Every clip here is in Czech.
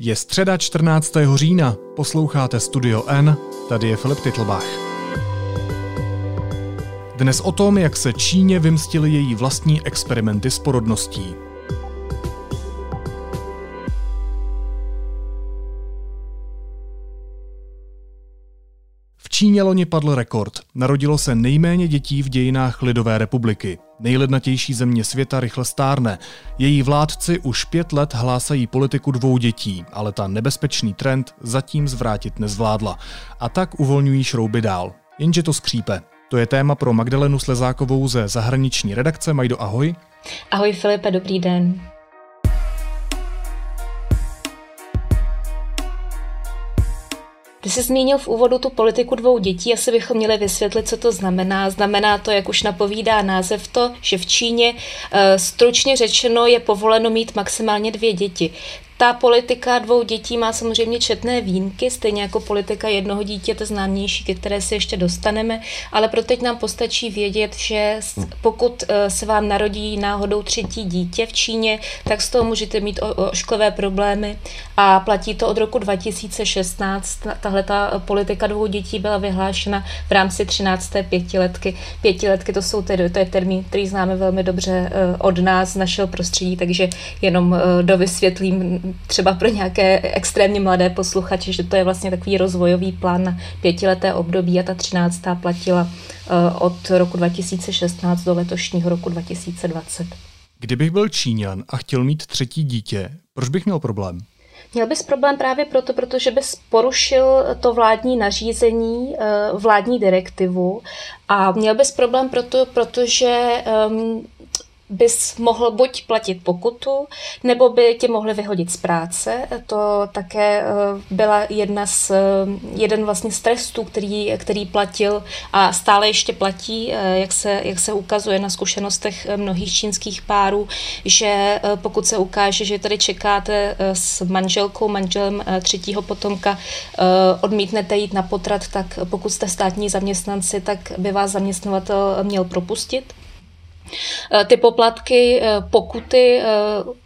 Je středa 14. října, posloucháte Studio N, tady je Filip Titlbach. Dnes o tom, jak se Číně vymstily její vlastní experimenty s porodností. Číně loni padl rekord. Narodilo se nejméně dětí v dějinách Lidové republiky. Nejlednatější země světa rychle stárne. Její vládci už pět let hlásají politiku dvou dětí, ale ta nebezpečný trend zatím zvrátit nezvládla. A tak uvolňují šrouby dál. Jenže to skřípe. To je téma pro Magdalenu Slezákovou ze zahraniční redakce. Majdo, ahoj. Ahoj Filipe, dobrý den. Ty jsi zmínil v úvodu tu politiku dvou dětí, asi bychom měli vysvětlit, co to znamená. Znamená to, jak už napovídá název to, že v Číně eh, stručně řečeno je povoleno mít maximálně dvě děti. Ta politika dvou dětí má samozřejmě četné výjimky, stejně jako politika jednoho dítěte známější, ke které se ještě dostaneme, ale pro teď nám postačí vědět, že pokud eh, se vám narodí náhodou třetí dítě v Číně, tak z toho můžete mít ošklivé problémy a platí to od roku 2016. Tahle ta politika dvou dětí byla vyhlášena v rámci 13. pětiletky. Pětiletky to jsou tedy, to je termín, který známe velmi dobře eh, od nás, z našeho prostředí, takže jenom eh, dovysvětlím třeba pro nějaké extrémně mladé posluchače, že to je vlastně takový rozvojový plán na pětileté období a ta třináctá platila eh, od roku 2016 do letošního roku 2020. Kdybych byl Číňan a chtěl mít třetí dítě, proč bych měl problém? Měl bys problém právě proto, protože bys porušil to vládní nařízení, eh, vládní direktivu a měl bys problém proto, protože um, bys mohl buď platit pokutu, nebo by tě mohli vyhodit z práce. To také eh, byla jedna z, eh, jeden vlastně z trestů, který, který platil a stále ještě platí, eh, jak se, jak se ukazuje na zkušenostech mnohých čínských párů, že pokud se ukáže, že tady čekáte s manželkou, manželem třetího potomka, odmítnete jít na potrat, tak pokud jste státní zaměstnanci, tak by vás zaměstnavatel měl propustit. Eh, ty poplatky, eh, pokuty, eh,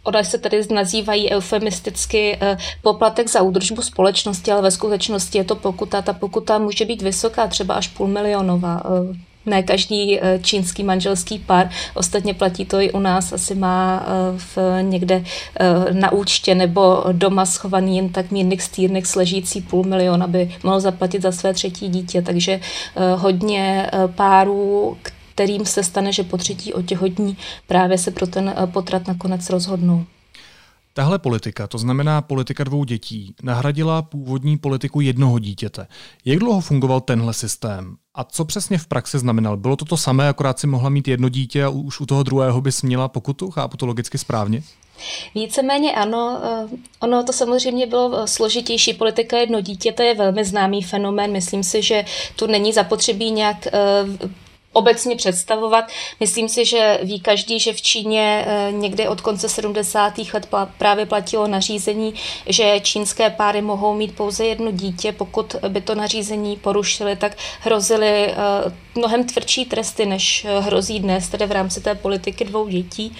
ona se tady nazývají eufemisticky poplatek za údržbu společnosti, ale ve skutečnosti je to pokuta. Ta pokuta může být vysoká, třeba až půl milionová. Ne každý čínský manželský pár, ostatně platí to i u nás, asi má v někde na účtě nebo doma schovaný jen tak mírných stýrnek sležící půl milion, aby mohl zaplatit za své třetí dítě. Takže hodně párů, kterým se stane, že po třetí otěhotní právě se pro ten eh, potrat nakonec rozhodnou. Tahle politika, to znamená politika dvou dětí, nahradila původní politiku jednoho dítěte. Jak dlouho fungoval tenhle systém? A co přesně v praxi znamenal? Bylo to to samé, akorát si mohla mít jedno dítě a už u toho druhého bys měla pokutu? Chápu to logicky správně? Víceméně ano, eh, ono to samozřejmě bylo eh, složitější. Politika jedno dítěte je velmi známý fenomén. Myslím si, že tu není zapotřebí nějak obecně představovat. Myslím si, že ví každý, že v Číně eh, někdy od konce 70. let právě platilo nařízení, že čínské páry mohou mít pouze jedno dítě. Pokud by to nařízení porušili, tak hrozily eh, mnohem tvrdší tresty, než eh, hrozí dnes, tedy v rámci té politiky dvou dětí.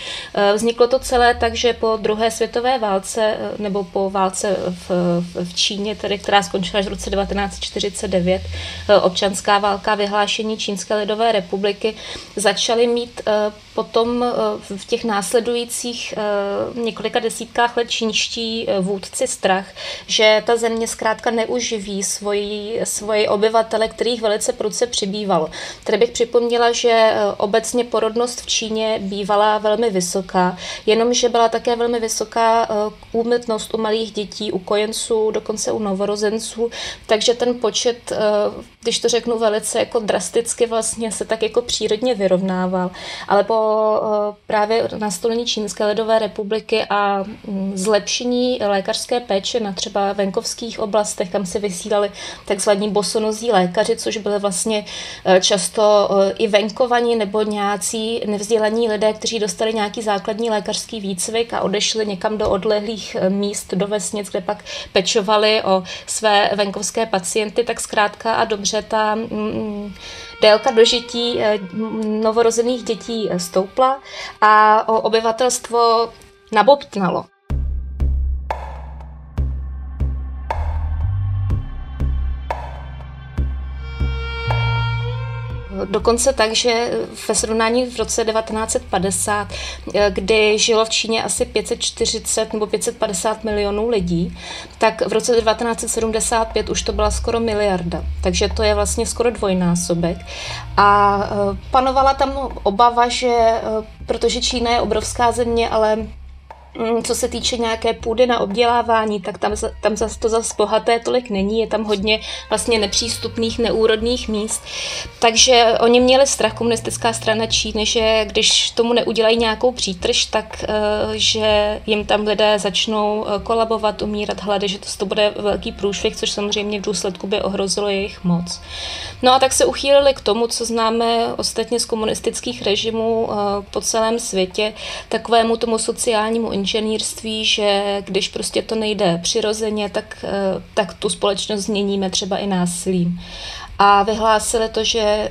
Vzniklo to celé tak, že po druhé světové válce, nebo po válce v, v Číně, tedy, která skončila až v roce 1949, občanská válka vyhlášení Čínské lidové republiky, začaly mít eh, potom eh, v těch následujících eh, několika desítkách let čínští vůdci strach, že ta země zkrátka neuživí svoji, svoji obyvatele, kterých velice prudce přibývalo. Tady bych připomněla, že obecně porodnost v Číně bývala velmi vysoká, jenomže byla také velmi vysoká úmrtnost u malých dětí, u kojenců, dokonce u novorozenců, takže ten počet, když to řeknu velice jako drasticky, vlastně se tak jako přírodně vyrovnával. Ale po právě nastolení Čínské lidové republiky a mm, zlepšení lékařské péče na třeba venkovských oblastech, kam se vysílali takzvaní bosonozí lékaři, což byly vlastně často eh, i venkovaní nebo nějací nevzdělaní lidé, kteří dostali nějaký základní lékařský výcvik a odešli někam do odlehlých míst, do vesnic, kde pak pečovali o své venkovské pacienty, tak zkrátka a dobře ta mm, mm, délka dožití eh, novorozených dětí eh, stoupla a obyvatelstvo nabobtnalo. Dokonce tak, že ve srovnání v roce 1950, kdy žilo v Číně asi 540 nebo 550 milionů lidí, tak v roce 1975 už to byla skoro miliarda. Takže to je vlastně skoro dvojnásobek. A panovala tam obava, že protože Čína je obrovská země, ale co se týče nějaké půdy na obdělávání, tak tam, tam zase to zase bohaté tolik není, je tam hodně vlastně nepřístupných, neúrodných míst. Takže oni měli strach, komunistická strana Číny, že když tomu neudělají nějakou přítrž, tak eh, že jim tam lidé začnou eh, kolabovat, umírat hlady, že to, to bude velký průšvih, což samozřejmě v důsledku by ohrozilo jejich moc. No a tak se uchýlili k tomu, co známe ostatně z komunistických režimů eh, po celém světě, takovému tomu sociálnímu inženýrství, že když prostě to nejde přirozeně, tak, eh, tak tu společnost změníme třeba i násilím. A vyhlásili to, že eh,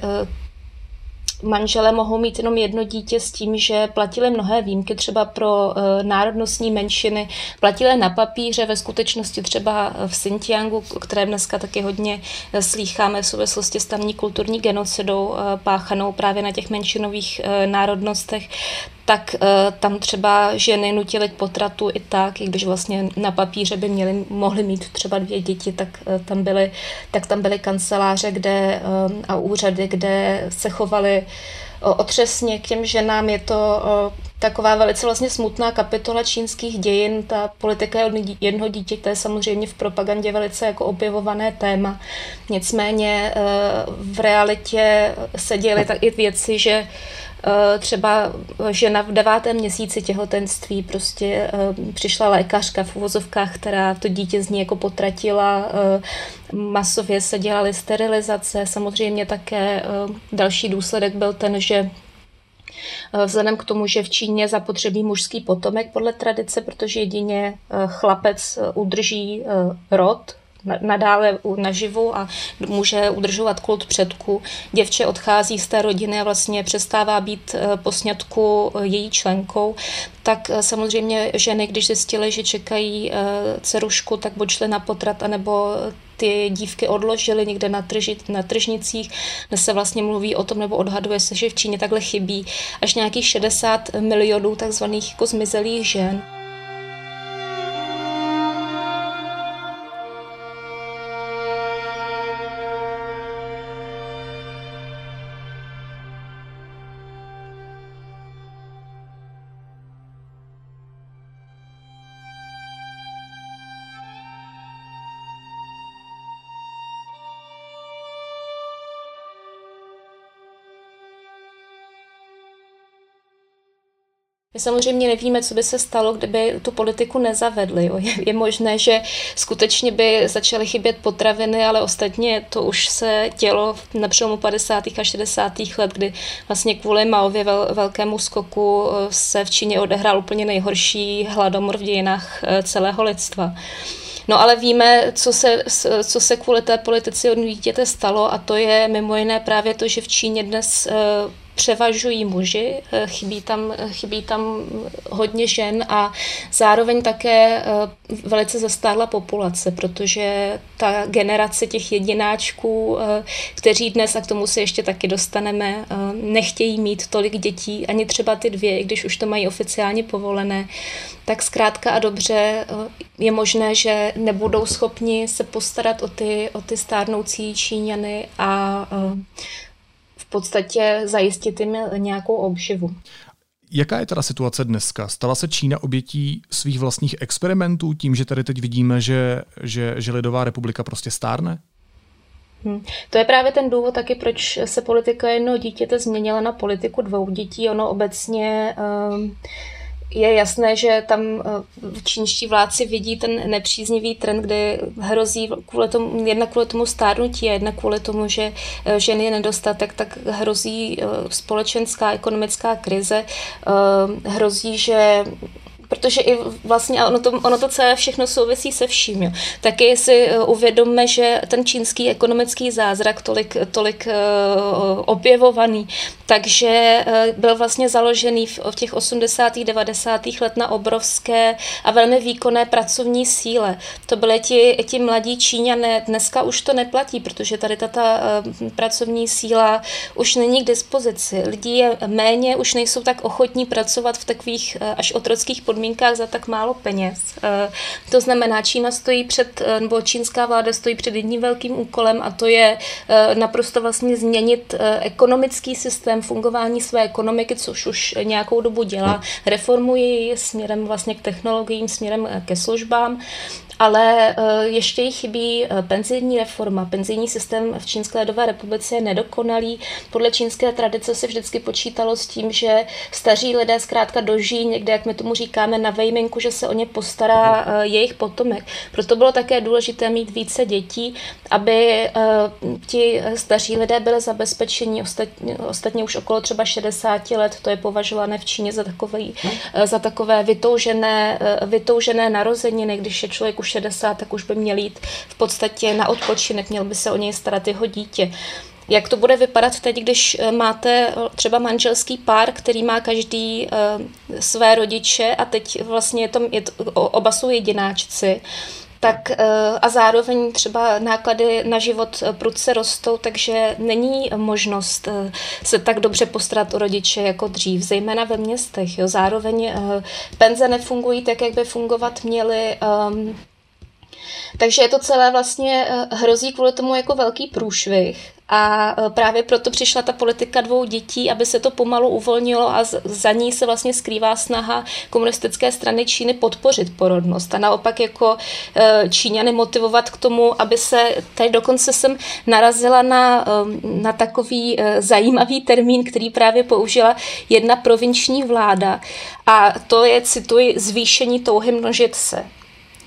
manželé mohou mít jenom jedno dítě s tím, že platili mnohé výjimky třeba pro uh, národnostní menšiny, platili na papíře, ve skutečnosti třeba v Xinjiangu, které dneska taky hodně slýcháme v souvislosti s tamní kulturní genocidou páchanou právě na těch menšinových národnostech, tak uh, tam třeba ženy nutily k potratu i tak, i když vlastně na papíře by měly, mohly mít třeba dvě děti, tak, uh, tam, byly, tak tam byly kanceláře kde, uh, a úřady, kde se chovaly otřesně k těm ženám. Je to taková velice vlastně smutná kapitola čínských dějin. Ta politika jednoho dítě, to je samozřejmě v propagandě velice jako objevované téma. Nicméně v realitě se děly tak i věci, že Eh, třeba žena v devátém měsíci těhotenství prostě eh, přišla lékařka v uvozovkách, která to dítě z ní jako potratila. Eh, masově se dělaly sterilizace. Samozřejmě také další důsledek byl ten, že Vzhledem k tomu, že v Číně zapotřebí mužský potomek podle tradice, protože jedině chlapec udrží rod, nadále naživu a může udržovat kult předku. Děvče odchází z té rodiny a vlastně přestává být eh, po sňatku eh, její členkou, tak eh, samozřejmě ženy, když zjistily, že čekají cerušku, tak buď šly na potrat, anebo ty dívky odložily někde na, trži, na tržnicích. Dnes se vlastně mluví o tom, nebo odhaduje se, že v Číně takhle chybí až nějakých 60 milionů takzvaných jako zmizelých žen. My samozřejmě nevíme, co by se stalo, kdyby tu politiku nezavedli. Jo. Je, je možné, že skutečně by začaly chybět potraviny, ale ostatně to už se dělo na přelomu 50. a 60. let, kdy vlastně kvůli Maově vel, velkému skoku eh, se v Číně odehrál úplně nejhorší hladomor v dějinách eh, celého lidstva. No ale víme, co se, co se kvůli té politici od dítěte stalo a to je mimo jiné právě to, že v Číně dnes eh, převažují muži, eh, chybí tam, chybí tam hodně žen a zároveň také eh, velice zastárla populace, protože ta generace těch jedináčků, eh, kteří dnes, a k tomu se ještě taky dostaneme, nechtějí mít tolik dětí, ani třeba ty dvě, i když už to mají oficiálně povolené, tak zkrátka a dobře je možné, že nebudou schopni se postarat o ty, o ty stárnoucí Číňany a podstatě zajistit jim nějakou obživu. Jaká je teda situace dneska? Stala se Čína obětí svých vlastních experimentů tím, že tady teď vidíme, že, že, že Lidová republika prostě stárne? Hmm. To je právě ten důvod taky, proč se politika jednoho dítěte změnila na politiku dvou dětí. Ono obecně um, je jasné, že tam eh, čínští vládci vidí ten nepříznivý trend, kdy hrozí kvůli tomu, jedna kvůli tomu stárnutí a jedna kvůli tomu, že eh, ženy je nedostatek, tak hrozí eh, společenská ekonomická krize, hrozí, že protože i vlastně ono to, ono to celé všechno souvisí se vším. Jo. Taky si uvědomme, že ten čínský ekonomický zázrak tolik, tolik objevovaný, takže byl vlastně založený v, těch 80. 90. let na obrovské a velmi výkonné pracovní síle. To byly ti, ti mladí Číňané, dneska už to neplatí, protože tady ta, ta pracovní síla už není k dispozici. Lidí je méně, už nejsou tak ochotní pracovat v takových až otrockých podmínkách za tak málo peněz. To znamená, Čína stojí před, nebo čínská vláda stojí před jedním velkým úkolem a to je naprosto vlastně změnit ekonomický systém fungování své ekonomiky, což už nějakou dobu dělá, reformují směrem vlastně k technologiím, směrem ke službám ale eh, ještě jí chybí eh, penzijní reforma. Penzijní systém v Čínské ledové republice je nedokonalý. Podle čínské tradice se vždycky počítalo s tím, že staří lidé zkrátka dožijí někde, jak my tomu říkáme, na vejminku, že se o ně postará eh, jejich potomek. Proto bylo také důležité mít více dětí, aby ti staří lidé byli zabezpečeni, ostatně, ostatně už okolo třeba 60 let, to je považované v Číně za, takový, za takové vytoužené, vytoužené narozeniny, když je člověk už 60, tak už by měl jít v podstatě na odpočinek, měl by se o něj starat jeho dítě. Jak to bude vypadat teď, když eh, máte eh, třeba manželský pár, který má každý uh, své rodiče a teď vlastně je to, je to, oba jsou jedináčci, tak a zároveň třeba náklady na život prudce rostou, takže není možnost se tak dobře postarat o rodiče jako dřív, zejména ve městech. Jo. Zároveň penze nefungují tak, jak by fungovat měly. Takže je to celé vlastně eh, hrozí kvůli tomu jako velký průšvih. A eh, právě proto přišla ta politika dvou dětí, aby se to pomalu uvolnilo a za ní se vlastně skrývá snaha komunistické strany Číny podpořit porodnost a naopak jako eh, Číňany motivovat k tomu, aby se, tady dokonce jsem narazila na, na takový zajímavý termín, který právě použila jedna provinční vláda a to je, cituji, zvýšení touhy množit se.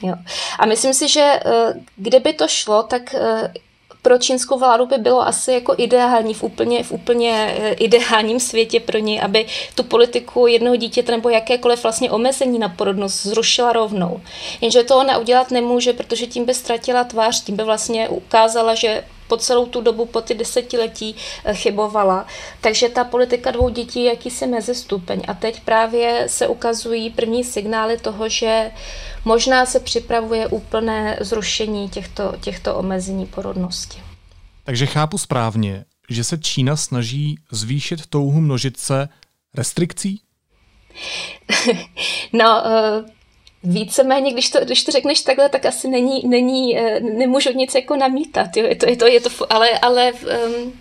Jo. A myslím si, že eh, kdyby to šlo, tak eh, pro čínskou vládu by bylo asi jako ideální, v úplně, v úplně eh, ideálním světě pro ní, aby tu politiku jednoho dítěte nebo jakékoliv vlastně omezení na porodnost zrušila rovnou. Jenže to ona udělat nemůže, protože tím by ztratila tvář, tím by vlastně ukázala, že po celou tu dobu, po ty desetiletí chybovala. Takže ta politika dvou dětí je jakýsi mezistupeň. A teď právě se ukazují první signály toho, že Možná se připravuje úplné zrušení těchto, těchto omezení porodnosti. Takže chápu správně, že se Čína snaží zvýšit touhu množit se restrikcí? no, uh, víceméně, když to, když to řekneš takhle, tak asi není, není uh, nemůžu nic jako namítat, jo? Je to, je to, je to, ale, ale um,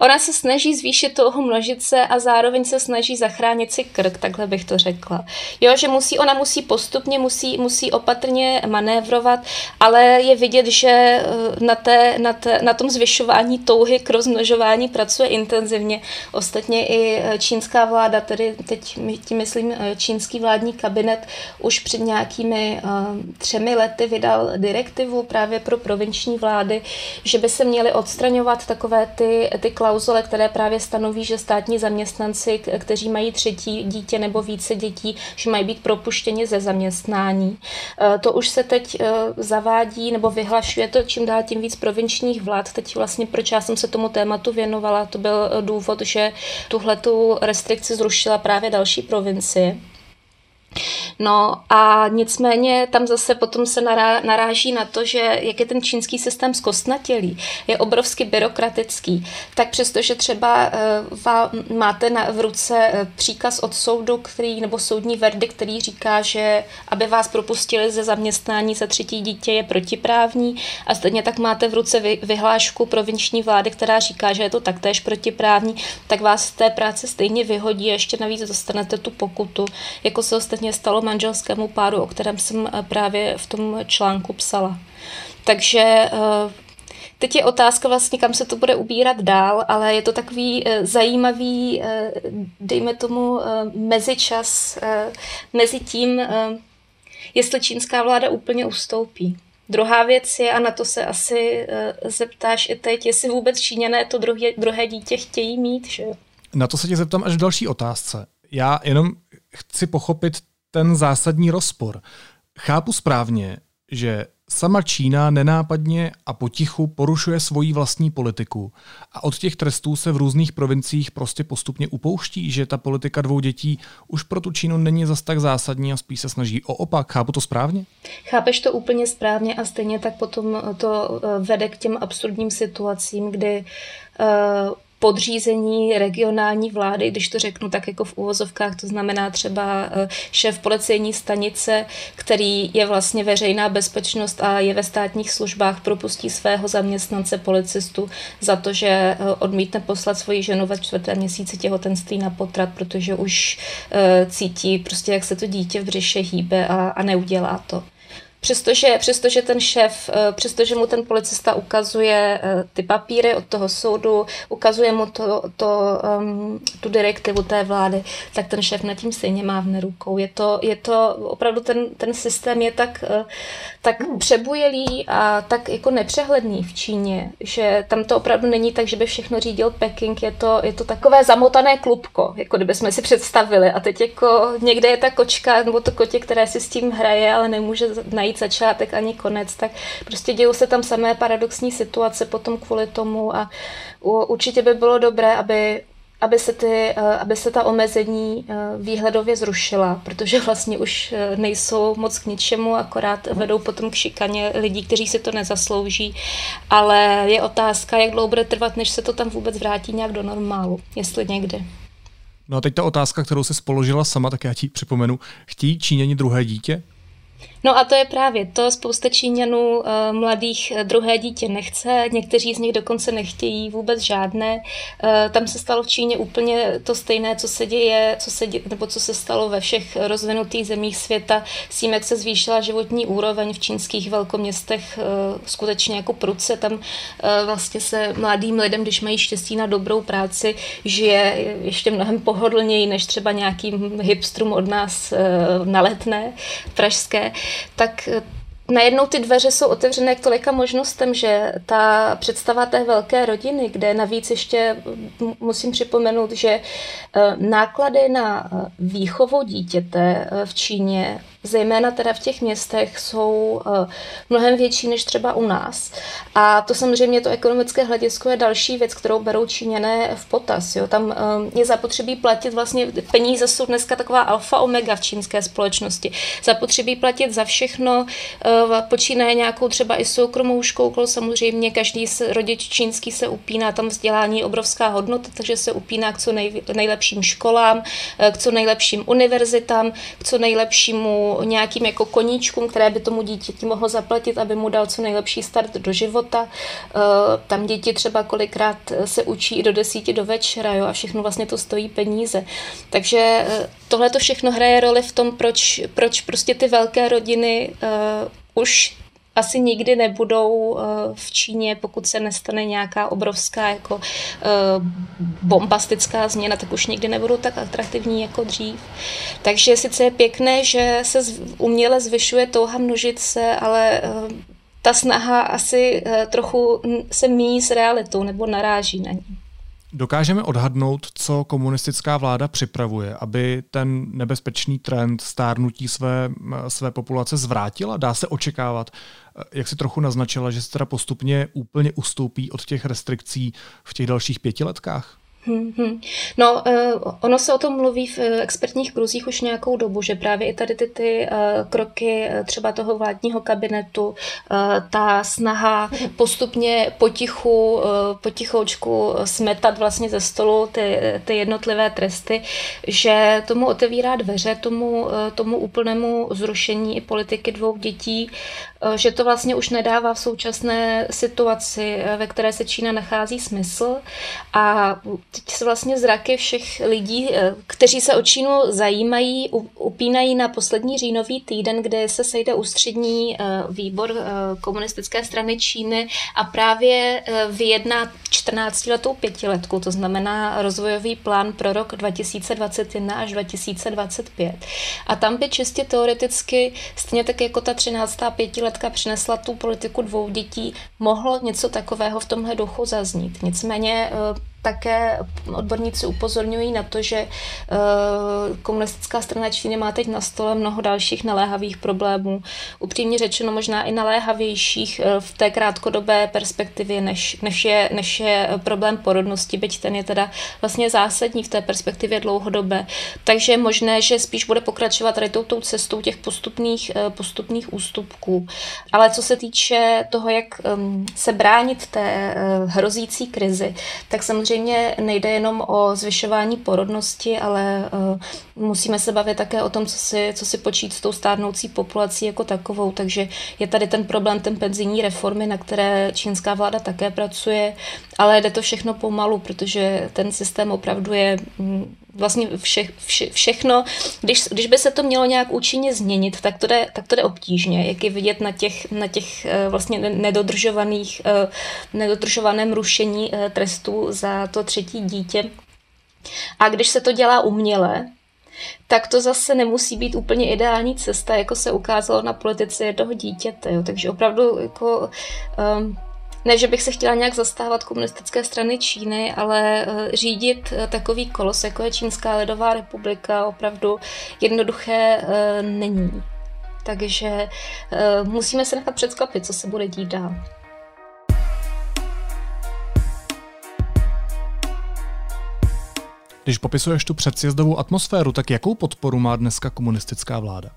Ona se snaží zvýšit toho množice a zároveň se snaží zachránit si krk, takhle bych to řekla. Jo, že musí, ona musí postupně, musí, musí opatrně manévrovat, ale je vidět, že eh, na, té, na, té, na tom zvyšování touhy k rozmnožování pracuje intenzivně. Ostatně i eh, čínská vláda, tedy teď tím myslím eh, čínský vládní kabinet, už před nějakými třemi lety vydal direktivu právě pro provinční vlády, že by se měly odstraňovat takové ty, ty klauzule, které právě stanoví, že státní zaměstnanci, kteří mají třetí dítě nebo více dětí, že mají být propuštěni ze zaměstnání. E, to už se teď e, zavádí nebo vyhlašuje to čím dál tím víc provinčních vlád. Teď vlastně, proč já jsem se tomu tématu věnovala, to byl důvod, že tuhle restrikci zrušila právě další provincie. No a nicméně tam zase potom se naráží na to, že jak je ten čínský systém zkostnatělý, je obrovsky byrokratický, tak přestože třeba uh, máte na, v ruce uh, příkaz od soudu, který, nebo soudní verdikt, který říká, že aby vás propustili ze zaměstnání za třetí dítě je protiprávní a stejně tak máte v ruce vy, vyhlášku provinční vlády, která říká, že je to taktéž protiprávní, tak vás z té práce stejně vyhodí a ještě navíc dostanete tu pokutu, jako se ostatně stalo manželskému páru, o kterém jsem eh, právě v tom článku psala. Takže eh, Teď je otázka vlastně, kam se to bude ubírat dál, ale je to takový eh, zajímavý, dejme tomu, mezičas mezi tím, jestli čínská vláda úplně ustoupí. Druhá věc je, a na to se asi zeptáš i teď, jestli vůbec Číňané to druhé, druhé dítě chtějí mít. Že? Na to se tě zeptám až v další otázce. Já jenom chci pochopit ten zásadní rozpor. Chápu správně, že sama Čína nenápadně a potichu porušuje svoji vlastní politiku a od těch trestů se v různých provinciích prostě postupně upouští, že ta politika dvou dětí už pro tu Čínu není zas tak zásadní a spíš se snaží o opak. Chápu to správně? Chápeš to úplně správně a stejně tak potom to eh, vede k těm absurdním situacím, kdy uh, podřízení regionální vlády, když to řeknu tak jako v úvozovkách, to znamená třeba eh, šéf policejní stanice, který je vlastně veřejná bezpečnost a je ve státních službách, propustí svého zaměstnance policistu za to, že eh, odmítne poslat svoji ženu ve čtvrtém měsíci těhotenství na potrat, protože už eh, cítí prostě, jak se to dítě v břiše hýbe a, a neudělá to. Přestože, přestože ten šéf, eh, přestože mu ten policista ukazuje eh, ty papíry od toho soudu, ukazuje mu to, to, um, tu direktivu té vlády, tak ten šéf nad tím stejně má v nerukou. Je to, je to opravdu ten, ten systém je tak, eh, tak přebujelý a tak jako nepřehledný v Číně, že tam to opravdu není tak, že by všechno řídil Peking, je to, je to takové zamotané klubko, jako kdyby jsme si představili. A teď jako někde je ta kočka nebo to kotě, které si s tím hraje, ale nemůže najít najít začátek ani konec, tak prostě dějou se tam samé paradoxní situace potom kvůli tomu a určitě by bylo dobré, aby aby se, ty, eh, aby se ta omezení eh, výhledově zrušila, protože vlastně už eh, nejsou moc k ničemu, akorát vedou potom k šikaně lidí, kteří si to nezaslouží. Ale je otázka, jak dlouho bude trvat, než se to tam vůbec vrátí nějak do normálu, jestli někdy. No a teď ta otázka, kterou se spoložila sama, tak já ti připomenu. Chtějí Číňani druhé dítě? No a to je právě to, spousta Číňanů eh, mladých eh, druhé dítě nechce, někteří z nich dokonce nechtějí vůbec žádné. Eh, tam se stalo v Číně úplně to stejné, co se děje, co se děje, nebo co se stalo ve všech rozvinutých zemích světa, s tím, jak se zvýšila životní úroveň v čínských velkoměstech skutečně jako pruce. Tam vlastně se mladým lidem, když mají štěstí na dobrou práci, žije ještě mnohem pohodlněji, než třeba nějakým hipstrům od nás na letné pražské tak eh, najednou ty dveře jsou otevřené k tolika možnostem, že ta představa té velké rodiny, kde navíc ještě musím připomenout, že eh, náklady na eh, výchovu dítěte v Číně zejména teda v těch městech, jsou eh, mnohem větší než třeba u nás. A to samozřejmě to ekonomické hledisko je další věc, kterou berou Číňané v potaz. Jo. Tam eh, je zapotřebí platit vlastně, peníze jsou dneska taková alfa omega v čínské společnosti. Zapotřebí platit za všechno, eh, počínaje nějakou třeba i soukromou školkou, samozřejmě každý rodič čínský se upíná, tam vzdělání je obrovská hodnota, takže se upíná k co nej, nejlepším školám, k co nejlepším univerzitám, k co nejlepšímu nějakým jako koníčkům, které by tomu dítěti mohlo zaplatit, aby mu dal co nejlepší start do života. Eh, tam děti třeba kolikrát se učí i do desíti do večera jo, a všechno vlastně to stojí peníze. Takže eh, tohle to všechno hraje roli v tom, proč, proč prostě ty velké rodiny už asi nikdy nebudou eh, v Číně, pokud se nestane nějaká obrovská jako eh, bombastická změna, tak už nikdy nebudou tak atraktivní jako dřív. Takže sice je pěkné, že se uměle zvyšuje touha množit se, ale eh, ta snaha asi trochu se míjí s realitou nebo naráží na ní. Dokážeme odhadnout, co komunistická vláda připravuje, aby ten nebezpečný trend stárnutí své, své populace zvrátila? Dá se očekávat, jak si trochu naznačila, že se teda postupně úplně ustoupí od těch restrikcí v těch dalších pětiletkách? Hmm, hmm. No, uh, ono se o tom mluví v uh, expertních kruzích už nějakou dobu, že právě i tady ty, ty uh, kroky třeba toho vládního kabinetu, ta snaha postupně potichu, potichoučku smetat vlastně ze stolu ty, ty jednotlivé tresty, že tomu otevírá dveře, tomu, tomu úplnému zrušení i politiky dvou dětí, že to vlastně už nedává v současné situaci, ve které se Čína nachází smysl a teď se vlastně zraky všech lidí, eh, kteří se o Čínu zajímají, upínají na poslední říjnový týden, kde se sejde ústřední eh, výbor eh, komunistické strany Číny a právě vyjedná 14-letou pětiletku, to znamená rozvojový plán pro rok 2021 až 2025. A tam by čistě teoreticky, stejně tak jako ta 13. pětiletka přinesla tu politiku dvou dětí, mohlo něco takového v tomhle duchu zaznít. Nicméně také odborníci upozorňují na to, že komunistická strana Číny má teď na stole mnoho dalších naléhavých problémů. Upřímně řečeno možná i naléhavějších v té krátkodobé perspektivě, než, než, je, než je problém porodnosti, byť ten je teda vlastně zásadní v té perspektivě dlouhodobé. Takže je možné, že spíš bude pokračovat tady tou cestou těch postupných, postupných ústupků. Ale co se týče toho, jak um, se bránit té hrozící krizi, tak samozřejmě nejde jenom o zvyšování porodnosti, ale uh, musíme se bavit také o tom, co si, co si počít s tou stárnoucí populací jako takovou. Takže je tady ten problém ten penzijní reformy, na které čínská vláda také pracuje, ale jde to všechno pomalu, protože ten systém opravdu je mm, vlastně vše, vše, všechno, když, když by se to mělo nějak účinně změnit, tak to jde, tak to jde obtížně, jak je vidět na těch, na těch eh, vlastně nedodržovaných, eh, nedodržovaném rušení eh, trestů za to třetí dítě. A když se to dělá uměle, tak to zase nemusí být úplně ideální cesta, jako se ukázalo na politice jednoho dítěte. Jo. Takže opravdu jako, um, ne, že bych se chtěla nějak zastávat komunistické strany Číny, ale uh, řídit uh, takový kolos, jako je Čínská lidová republika, opravdu jednoduché uh, není. Takže musíme se nechat předskapit, co se bude dít dál. Když popisuješ tu předsjezdovou atmosféru, tak jakou podporu má dneska komunistická vláda?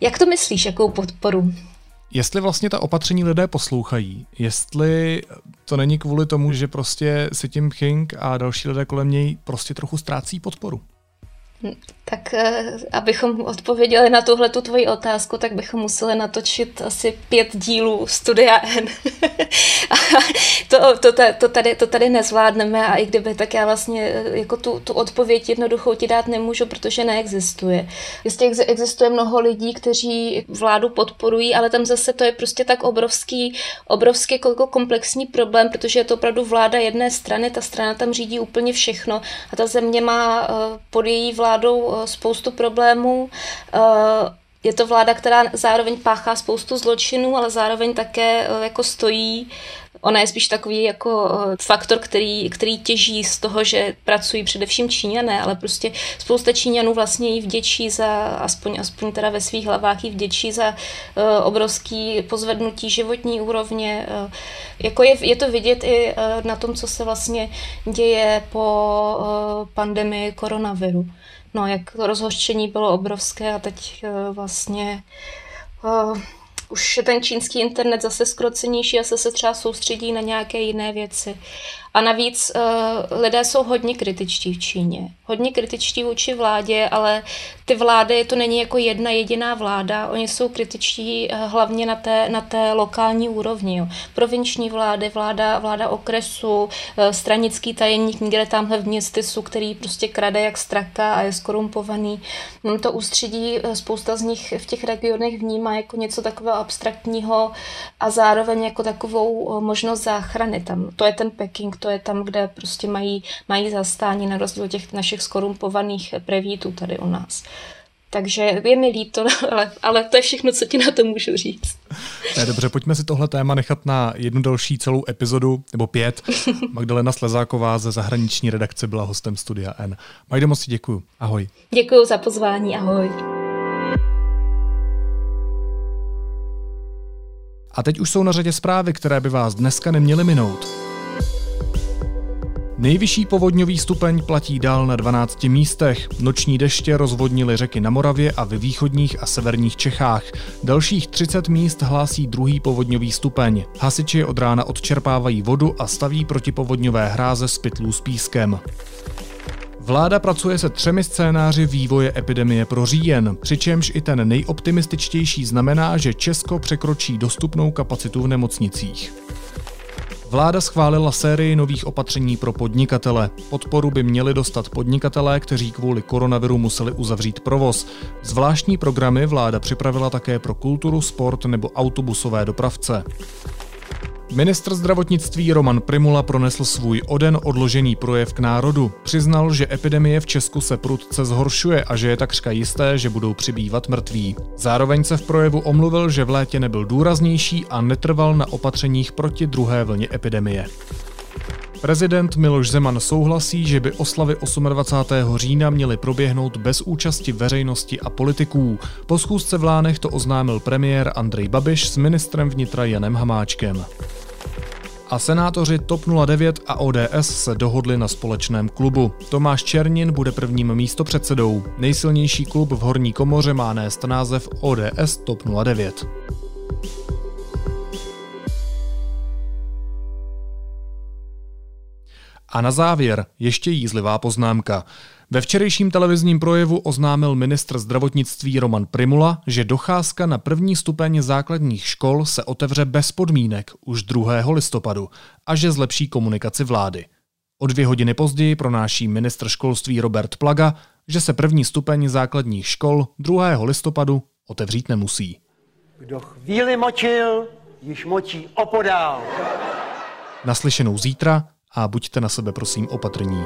Jak to myslíš, jakou podporu? Jestli vlastně ta opatření lidé poslouchají, jestli to není kvůli tomu, že prostě si tím King a další lidé kolem něj prostě trochu ztrácí podporu. Tak eh, abychom odpověděli na tuhle tu tvoji otázku, tak bychom museli natočit asi pět dílů Studia N. to, to, to, tady, to tady nezvládneme a i kdyby, tak já vlastně eh, jako tu, tu odpověď jednoduchou ti dát nemůžu, protože neexistuje. Jistě existuje mnoho lidí, kteří vládu podporují, ale tam zase to je prostě tak obrovský, obrovský jako komplexní problém, protože je to opravdu vláda jedné strany, ta strana tam řídí úplně všechno a ta země má eh, pod její vládou Eh, spoustu problémů. Eh, je to vláda, která zároveň páchá spoustu zločinů, ale zároveň také eh, jako stojí Ona je spíš takový jako faktor, který, který těží z toho, že pracují především Číňané, ale prostě spousta Číňanů vlastně jí vděčí za, aspoň, aspoň teda ve svých hlavách jí vděčí za uh, obrovský pozvednutí životní úrovně. Uh, jako je, je to vidět i uh, na tom, co se vlastně děje po uh, pandemii koronaviru no, jak rozhořčení bylo obrovské a teď uh, vlastně uh, už je ten čínský internet zase skrocenější a se třeba soustředí na nějaké jiné věci. A navíc uh, lidé jsou hodně kritičtí v Číně. Hodně kritičtí vůči vládě, ale ty vlády, to není jako jedna jediná vláda, oni jsou kritičtí uh, hlavně na té, na té lokální úrovni. Jo. Provinční vlády, vláda, vláda okresu, uh, stranický tajemník někde tamhle v městysu, který prostě krade jak straka a je skorumpovaný. To ústředí spousta z nich v těch regionech vnímá jako něco takového abstraktního a zároveň jako takovou možnost záchrany tam. To je ten Peking, to je tam, kde prostě mají, mají zastání na rozdíl těch našich skorumpovaných prevítů tady u nás. Takže je mi líto, ale, ale to je všechno, co ti na to můžu říct. Ne, dobře, pojďme si tohle téma nechat na jednu další celou epizodu, nebo pět. Magdalena Slezáková ze zahraniční redakce byla hostem Studia N. Majde, moc děkuju. Ahoj. Děkuju za pozvání, ahoj. A teď už jsou na řadě zprávy, které by vás dneska neměly minout. Nejvyšší povodňový stupeň platí dál na 12 místech. Noční deště rozvodnily řeky na Moravě a ve východních a severních Čechách. Dalších 30 míst hlásí druhý povodňový stupeň. Hasiči od rána odčerpávají vodu a staví protipovodňové hráze z pytlů s pískem. Vláda pracuje se třemi scénáři vývoje epidemie pro říjen, přičemž i ten nejoptimističtější znamená, že Česko překročí dostupnou kapacitu v nemocnicích. Vláda schválila sérii nových opatření pro podnikatele. Podporu by měli dostat podnikatelé, kteří kvůli koronaviru museli uzavřít provoz. Zvláštní programy vláda připravila také pro kulturu, sport nebo autobusové dopravce. Ministr zdravotnictví Roman Primula pronesl svůj oden odložený projev k národu. Přiznal, že epidemie v Česku se prudce zhoršuje a že je takřka jisté, že budou přibývat mrtví. Zároveň se v projevu omluvil, že v létě nebyl důraznější a netrval na opatřeních proti druhé vlně epidemie. Prezident Miloš Zeman souhlasí, že by oslavy 28. října měly proběhnout bez účasti veřejnosti a politiků. Po schůzce v Lánech to oznámil premiér Andrej Babiš s ministrem vnitra Janem Hamáčkem. A senátoři TOP 09 a ODS se dohodli na společném klubu. Tomáš Černin bude prvním místopředsedou. Nejsilnější klub v horní komoře má nést název ODS TOP 09. A na závěr ještě jízlivá poznámka. Ve včerejším televizním projevu oznámil ministr zdravotnictví Roman Primula, že docházka na první stupeň základních škol se otevře bez podmínek už 2. listopadu a že zlepší komunikaci vlády. O dvě hodiny později pronáší ministr školství Robert Plaga, že se první stupeň základních škol 2. listopadu otevřít nemusí. Kdo chvíli močil, již močí opodál. Naslyšenou zítra a buďte na sebe prosím opatrní.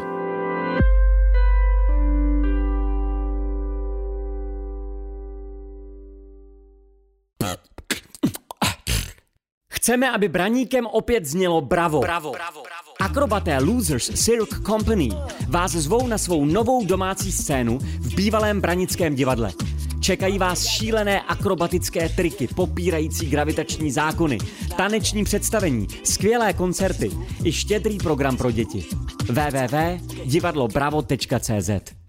Chceme, aby braníkem opět znělo bravo. Bravo. bravo. Akrobaté Losers Cirque Company vás zvou na svou novou domácí scénu v bývalém branickém divadle. Čekají vás šílené akrobatické triky, popírající gravitační zákony, taneční představení, skvělé koncerty i štědrý program pro děti. www.divadlobravo.cz